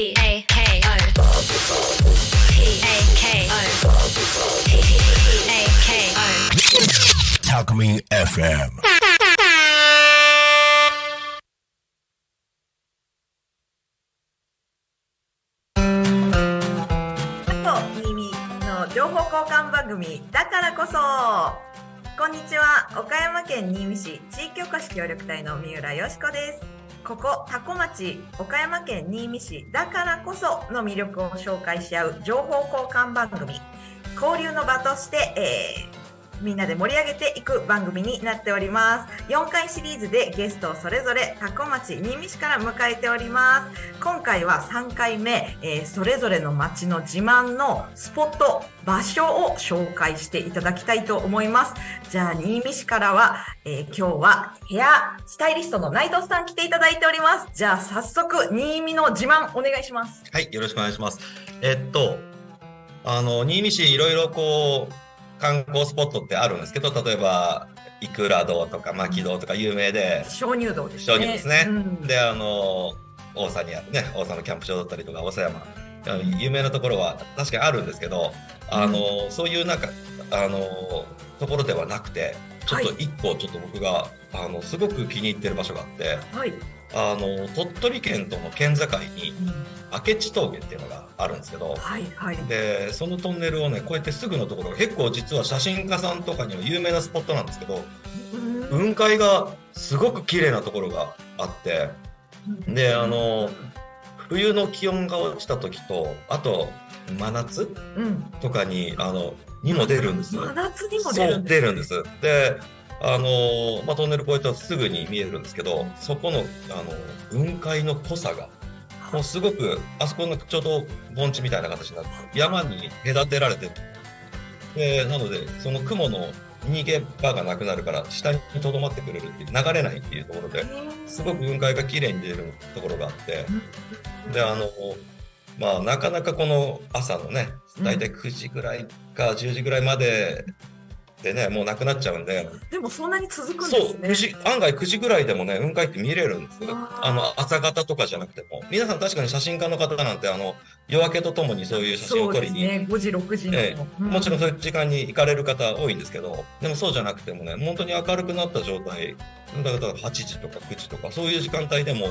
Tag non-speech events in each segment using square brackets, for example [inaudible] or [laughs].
P A K O P A K O P A K O Talk Me FM. と耳の情報交換番組だからこそこんにちは岡山県新見市地域おこし協力隊の三浦よしこですここ多古町岡山県新見市だからこその魅力を紹介し合う情報交換番組。交流の場として、えーみんなで盛り上げていく番組になっております。4回シリーズでゲストをそれぞれ多古町新見市から迎えております。今回は3回目、えーそれぞれの町の自慢のスポット場所を紹介していただきたいと思います。じゃあ新見市からは、えー今日はヘアスタイリストの内藤さん来ていただいております。じゃあ早速新見の自慢お願いします。はい、よろしくお願いします。えっと、あの、新見市いろいろこう、観光スポットってあるんですけど、例えば、いくら堂とか牧堂とか有名で、鍾乳洞ですね。鍾乳ですね。うん。で、あの、大佐にあるね、大佐のキャンプ場だったりとか、大佐山、有名なところは確かにあるんですけど、あの、そういうなんか、あの、ところではなくて、ちょっと一個ちょっと僕が、あの、すごく気に入ってる場所があって、はい、あの、鳥取県との県境に、明智峠っていうのがあるんですけど、はいはい。でそのトンネルをねこうやってすぐのところ結構実は写真家さんとかには有名なスポットなんですけどうん。雲海がすごく綺麗なところがあってであの冬の気温が落ちた時とあと真夏うん。とかにあのにも出るんです真夏にも出るんです。出るんです。であの、まあ、トンネル越えたらすぐに見えるんですけどそこのあの雲海の濃さがもうすごくあそこのちょうど盆地みたいな形になって山に隔てられてる。でなのでその雲の逃げ場がなくなるから下にとどまってくれるっていう流れないっていうところですごく雲海が綺麗に出るところがあってであのまあなかなかこの朝のね大体9時ぐらいか10時ぐらいまででねもうなくなっちゃうんで。でもそんなに続くんそうですね。9時案外9時ぐらいでもね雲海って見れるんですよ。あの朝方とかじゃなくても。皆さん確かに写真家の方なんてあの夜明けとともにそういう写真そうを撮りに、ですね。5時6時の、ええ。もちろんそういう時間に行かれる方多いんですけど。でもそうじゃなくてもね本当に明るくなった状態。だから8時とか9時とかそういう時間帯でも、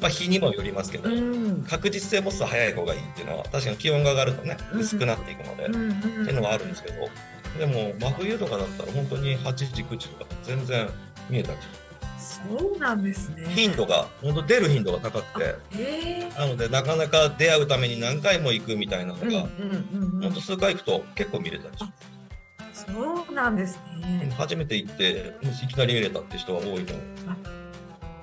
まあ、日にもよりますけど、うん。確実性もっと早い方がいいっていうのは確かに気温が上がるとねうん。薄くなっていくので、うんうん。っていうのはあるんですけどでも真冬とかだったら本当に8時9時とか全然見えたり。そうなんですね。頻度が本当出る頻度が高くて。なのでなかなか出会うために何回も行くみたいなのが、本当数回行くと結構見れたりしそうなんですね。初めて行っていきなり見れたって人は多いと思う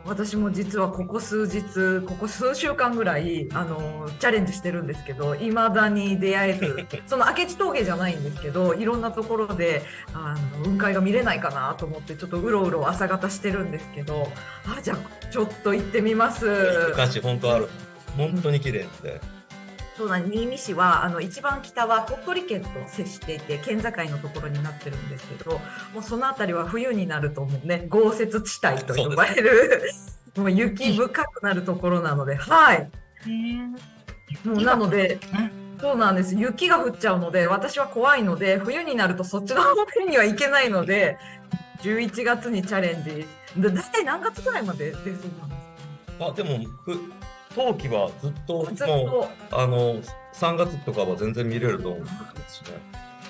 私も実はここ数日ここ数週間ぐらいあのチャレンジしてるんですけどいまだに出会えず。[laughs] その明智峠じゃないんですけどいろんなところであの雲海が見れないかなと思ってちょっとうろうろ朝方してるんですけどあじゃあちょっと行ってみます。本当ある。本当に綺麗でそうなんです。新見市はあの一番北は鳥取県と接していて県境のところになってるんですけどもうその辺りは冬になるともうね豪雪地帯と呼ばれる [laughs] もう雪深くなるところなのではい。もうなのでそうなんです。雪が降っちゃうので私は怖いので冬になるとそっちの方面には行けないので11月にチャレンジ。で大体何月ぐらいまで出そうなんですあでもふ冬季はずっとかずっもうとあの3月とかは全然見れると思うんですしね。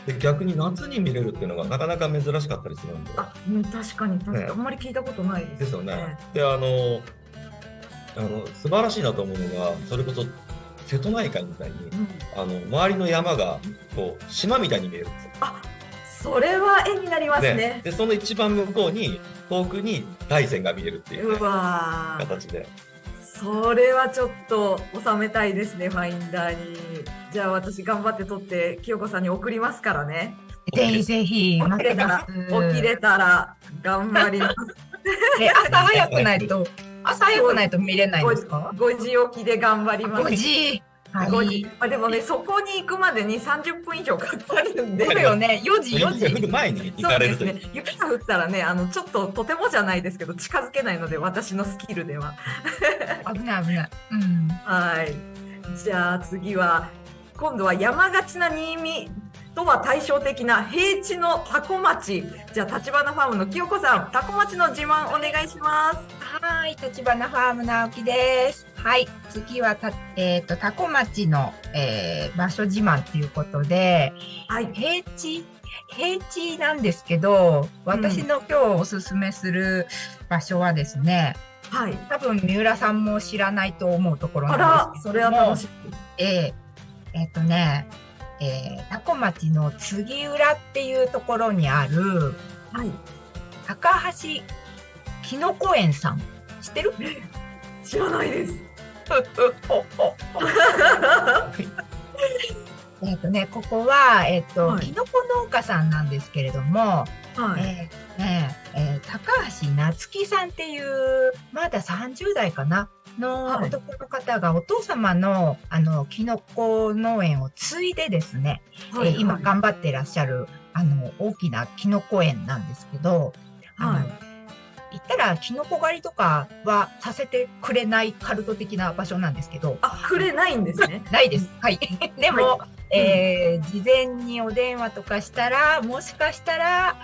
で逆に夏に見れるっていうのがなかなか珍しかったりするんで。あ、うん、確かに確かに、ね。あんまり聞いたことないですですよね。であのあの素晴らしいなと思うのがそれこそ瀬戸内海みたいにうん。あの周りの山がこう島みたいに見えるんですよ。あそれは絵になりますね。でその一番向こうに遠くに大山が見えるっていう、ねう、形で。それはちょっと収めたいですね、ファインダーに。じゃあ私頑張って撮って、清子さんに送りますからね。ぜひぜひ起きれたら、起きれたら頑張ります。[laughs] え朝早くないと朝早くないと見れないんですか？5時起きで頑張ります。5時5はい時。あでもね、そこに行くまでに30分以上かかるんで。そうよね4時4雪が降る時前に行そうかれるという。ですね。雪が降ったらね、あのちょっととてもじゃないですけど近づけないので私のスキルでは。危ない危ないうんはい。じゃあ次は今度は山がちな新見とは対照的な平地のタコ町じゃあ立花ファームの清子さんタコ町の自慢お願いしますはい、立花ファーム直樹です。はい、次はた、えっ、と、タコ町の、えー場所自慢ということで、はい。平地、平地なんですけど、私の今日おすすめする場所はですね、はい。多分三浦さんも知らないと思うところあなんですらそれは楽しみ。えーえっ、とね、えー、タコ町の次浦っていうところにあるはい。高橋きのこ園さん。知ってる？知らないです [laughs] えっとね、ここは、えっ、と、はい。きのこ農家さんなんですけれども、はい。えーねえー高橋夏樹さんっていう、まだ30代かなのはい。男の方がお父様の、あの、きのこ農園を継いでですね、はい。えー今頑張ってらっしゃる、あの、大きなきのこ園なんですけど、ら、きのこ狩りとかはさせてくれないカルト的な場所なんですけど、あくれないんですね。[laughs] ないです。はい。[laughs] でも、えー事前にお電話とかしたら、もしかしたら、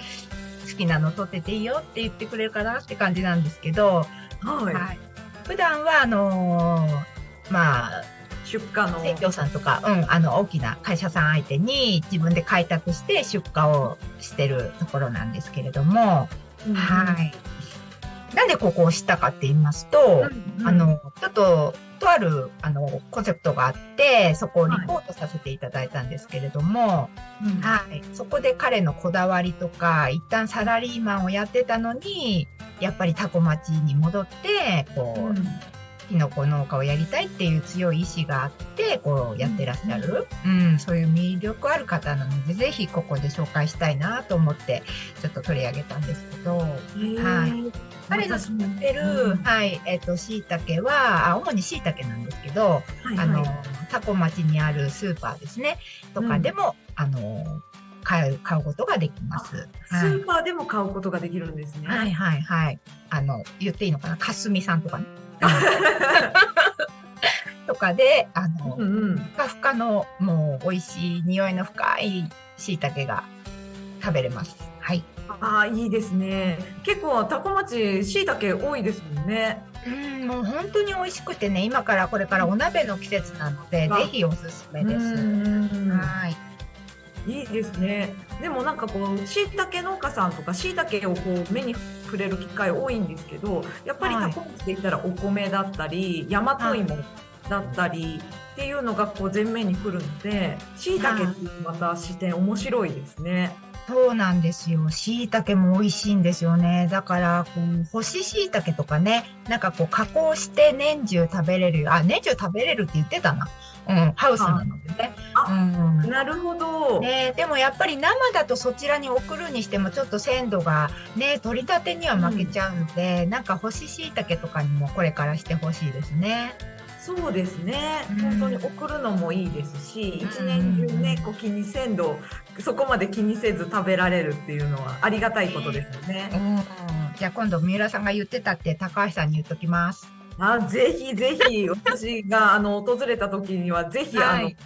好きなの撮ってていいよって言ってくれるかなって感じなんですけど、はい、はい。普段は、あのーまあ、出荷の。生協さんとか、うん、あの、大きな会社さん相手に自分で開拓して出荷をしてるところなんですけれども、うん。はい。なんでここを知ったかって言いますと、うんあの、ちょっと、とある、あの、コンセプトがあって、そこをリポートさせていただいたんですけれども、うん。はい。そこで彼のこだわりとか、一旦サラリーマンをやってたのに、やっぱりタコ町に戻って、こう、うんキノコ農家をやりたいっていう強い意志があって、こうやってらっしゃる、うん、そういう魅力ある方なので、ぜひここで紹介したいなと思って、ちょっと取り上げたんですけど、はい。彼の作ってる、うん。はい、えっ、と、椎茸は、あ、主に椎茸なんですけど、はいあのはい、タコ町にあるスーパーですね、とかでも、あの、買う、買うことができます。スはい。ーパーでも買うことができるんですね。はいはいはい。あの、言っていいのかな？かすみさんとかね。[laughs] とかで、あの、うんうん。ふかふかの、もう美味しい匂いの深い椎茸が食べれます。はい。ああ、いいですね。結構、タコ町、椎茸多いですもんね。うん、もう本当に美味しくてね、今からこれからお鍋の季節なので、あぜひおすすめです。うんはい。いいですね。でもなんかこう、椎茸農家さんとか椎茸をこう目に触れる機会多いんですけど、やっぱりはいタコ町で言ったらお米だったり、大和芋だったりっていうのがこう前面に来るので、椎茸っていうまた視点面白いですね。そうなんですよ。椎茸も美味しいんですよね。だから、こう、干し椎茸とかね、なんかこう、加工して年中食べれる。あ、年中食べれるって言ってたな。うん、ハウスなのでね。あうん。なるほど。ね、でもやっぱり生だとそちらに送るにしてもちょっと鮮度がね取り立てには負けちゃうので、なんか干し椎茸とかにもこれからしてほしいですね。そうですね、うん本当に送るのもいいですし、うん一年中ね、こう気に鮮度をそこまで気にせず食べられるっていうのはありがたいことですよね。うん、じゃあ今度三浦さんが言ってたって高橋さんに言っときます。あぜひぜひ私があの訪れた時にはぜひ、あのはい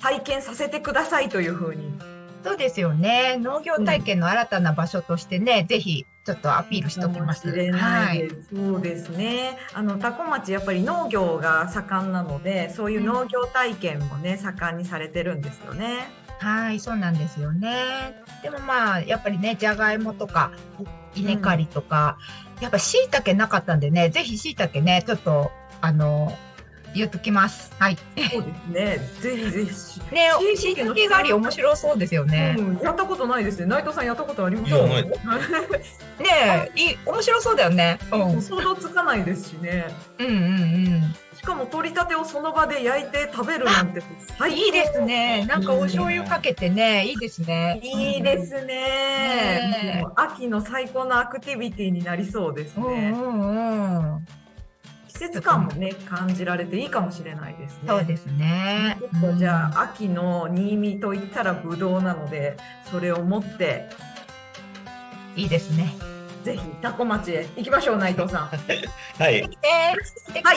体験させてくださいというふうにそうですよね。農業体験の新たな場所としてね、ぜひちょっとアピールしときます。はいそうですねあの多古町やっぱり農業が盛んなのでそういう農業体験もね、盛んにされてるんですよね。はい、そうなんですよね。でもまあ、やっぱりね、じゃがいもとか、稲刈りとか、やっぱ椎茸なかったんでね、ぜひ椎茸ね、ちょっと、あの、言っときます。はい。そうですねぜひぜひね、椎椎茸の茸狩り面白そうですよね。うん、やったことないですね。内藤さんやったことあります？[laughs] ねいい、面白そうだよね。うん。想像つかないですしね。うんうんうん。しかも取り立てをその場で焼いて食べるなんて最高いいですね。なんかお醤油かけてね、いいですね。いいですね。ねもう秋の最高のアクティビティになりそうですうんね。うんうん。季節感もね感じられていいかもしれないですね。そうですね。ちょっとじゃあ、秋の新見といったらブドウなのでそれを持っていいですね。ぜひタコ町へ行きましょう内藤さん [laughs] はい。はい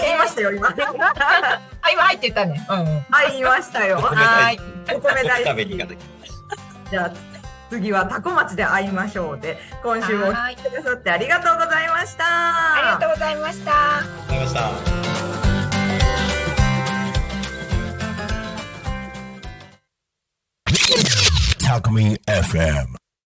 言いましたよ今 [laughs] あ、今入ってたね。うんうん。はい言いましたよはい好お米大食べに好き行かなきじゃあ次はタコ町で会いましょうで今週もおはい聞きくださってありがとうございましたありがとうございました。ゃございました。Talk Me FM.